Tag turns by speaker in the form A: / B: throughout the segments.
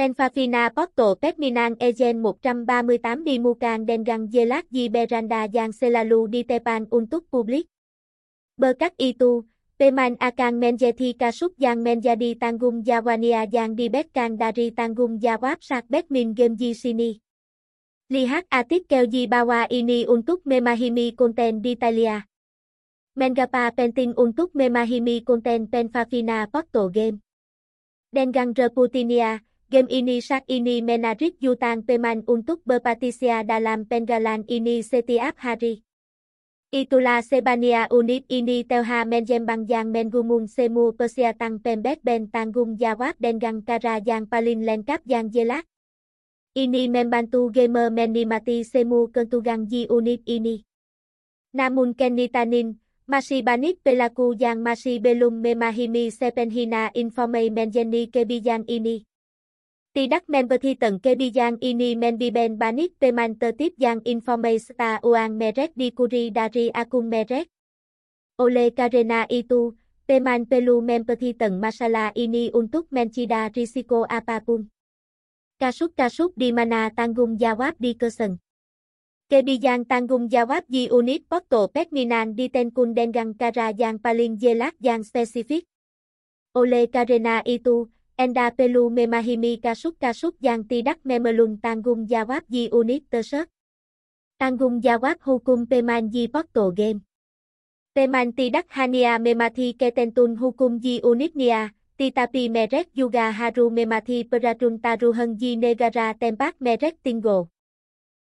A: Tenfafina Porto Pekminan Egen 138 Dimukan Dengang Jelat Di Beranda Yang Selalu Di Tepan Untuk Public Berkat itu, Peman akan menjadi Kasuk yang menjadi tanggung Jawania yang Kang dari tanggung jawab Sak Batman Game di sini. Lihat artikel di Bawa ini untuk memahami konten Italia. Mengapa penting untuk memahami konten Penfafina Porto Game? Dengang Reputinia, game ini saat ini menarik jutaan pemain untuk berpartisia dalam penggalan ini setiap hari. Itulah Sebania unit ini Telha Menjem Bangjang mengumum semu persiatan pembet ben tanggung jawab dengan cara yang paling lengkap yang jelas. Ini membantu gamer Menimati semu kentugang di unit ini. Namun kenitanin, masih banyak pelaku yang masih belum memahimi sepenhina informasi Menjeni kebijakan ini. Tidak memberti tận kebijan ini menbiben banit teman tertip yang informasta uang merek di kuri dari akun merek. ole karena itu, teman perlu memberti tận masalah ini untuk mencida risiko apapun. Kasut-kasut di mana tanggung jawab di kesen. Kebijakan tanggung jawab di unit porto pekminan di tenkun dengan cara yang paling jelas yang spesifik. ole karena itu, Enda pelu memahimi kasut-kasut yang tidak Memelung Tangung jawab di unit tersebut. Tangung jawab hukum peman di porto game. Peman tidak Hania Memathi ketentun hukum di unitnya, Titapi Meret juga haru memati peraturan taruhan di negara Tempak Meret Tingo.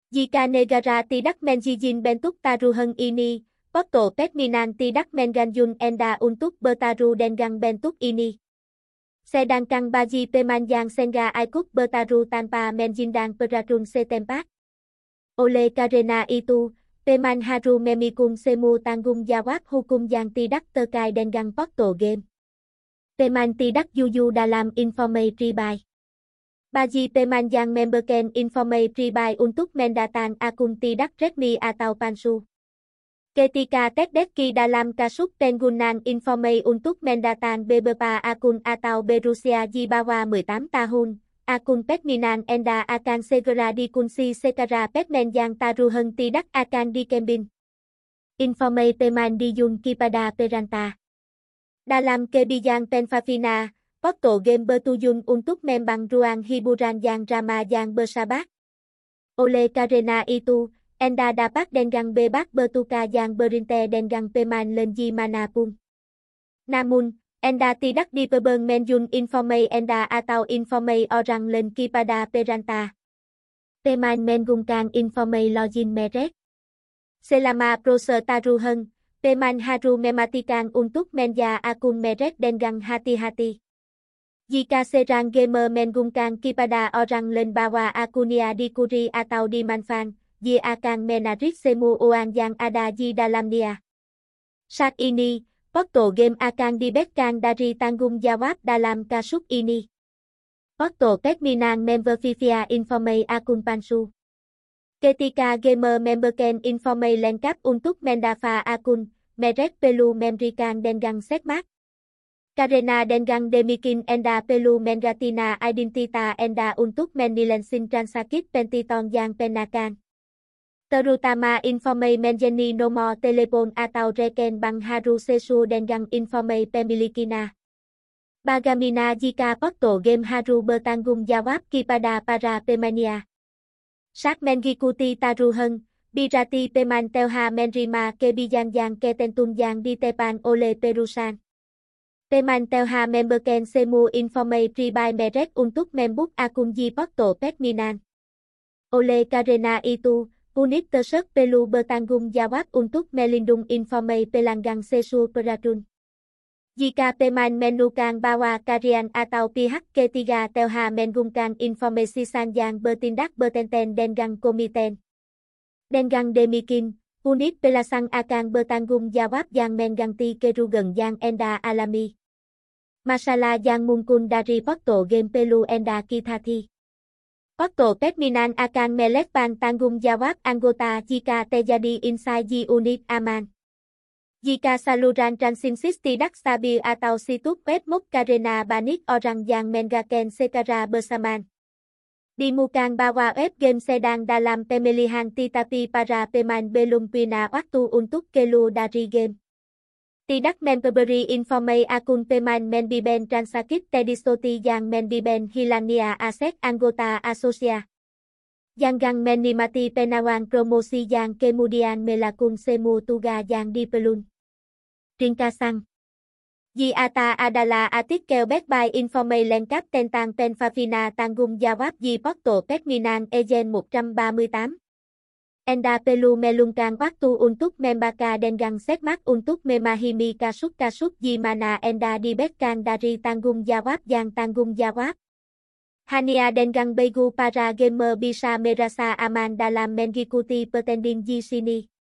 A: Jika negara tidak menjijin bentuk taruhan ini, Porto Pekminan tidak menganjun Enda untuk bertaru dengan bentuk ini. Sedangkan Baji Pemanjang Senga Aikuk Bertaru tanpa menjindang Perarun Setempat. Ole karena itu, Peman Haru Memikun Semu tanggung jawab hukum yang tidak Terkai dengan portal game. Peman tidak Yuyu dalam informasi Tribai. Baji Peman yang memberkan informasi Tribai untuk mendatang akun tidak resmi atau Pansu Ketika Tedeki dalam Kasuk Tengunan Informe untuk Mendatan beberapa akun atau berusia Jibawa 18 tahun, akun Pekminan Enda akan segera dikunci Sekara Pekmen yang taruhan tidak akan dikembin. Informasi peman diyun Kipada peranta. Dalam kebijakan Penfafina, Porto game bertujuan untuk membang ruang hiburan yang ramah yang bersahabat. Oleh karena itu, Enda dapat dengan bebas bertuka yang berinte Dengang peman lenji manapun. Namun, Enda tidak diperbeng menjun informe Enda atau informe orang Len Kipada peranta. Peman menggunakan informe login merek. Selama proses taruhan, Peman haru mematikan untuk menja akun merek Dengang hati-hati. Jika serang gamer menggunakan kipada orang Len bawa akunnya dikuri atau dimanfaatkan, dia Menarit Semu Oan yang ada di dalamnya. Ini, portal game akan diberikan dari tanggung jawab dalam Kasuk ini. Portal Pekminan memberfifia informasi akun palsu. Ketika gamer Memberken Informe lengkap untuk mendafa akun, Meret Pelu Memrikan Dengang Sekmat. Karena dengan demikian Enda perlu Menratina Identita Enda untuk menilai Transakit pentiton yang penakan terutama informe menjadi nomor telepon atau reken Bang haru sesu dengan informe pemilikina. Bagamina jika portal game haru bertanggung jawab kepada para pemania. Sát mengikuti taruhan, birati peman telha menrima kebijan yang ketentun yang ditepan oleh perusahaan. Peman telha Memberken semu Informe Pribai merek untuk membuk akun di portal Pekminan. Oleh karena itu, Unit tersebut Pelu bertanggung jawab untuk melindung Informe pelanggan sesu peratun. Jika peman menemukan Bawa Karian atau pihak ketiga Telha menggunakan informasi Sanjang bertindak bertenten dengan komiten. Dengan demikian, unit pelasang akan bertanggung jawab yang mengganti kerugian yang enda alami. Masalah yang mungkin dari portal game Pelu enda kithathi. Porto Pekminan akan melepaskan tanggung jawab Angota jika Tejadi inside di unit aman. Jika saluran transinsis Dak stabil atau situs web Mok karena Banik orang yang menggunakan Sekara Bersaman Dimukan bawa web game sedang dalam pemilihan Titapi para Peman belum Pina waktu untuk dari game. Tidak informe informasi akun pemain menbiben transakit Tedisoti yang menbiben hilania aset angota asosia. Jangan Menimati Penawang promosi yang kemudian Melakun semu tuga yang dipelun. Ringkasan Giata adala artikel backed by informasi lengkap tentang penfafina tangum jawab di porto Pekminan Ejen 138. Enda pelu melungkan waktu untuk membaka dengan setmak untuk memahimi kasut-kasut di mana Enda dibebaskan dari tanggung jawab yang tanggung jawab. Hania dengan begu para gamer bisa merasa aman dalam mengikuti pertanding di sini.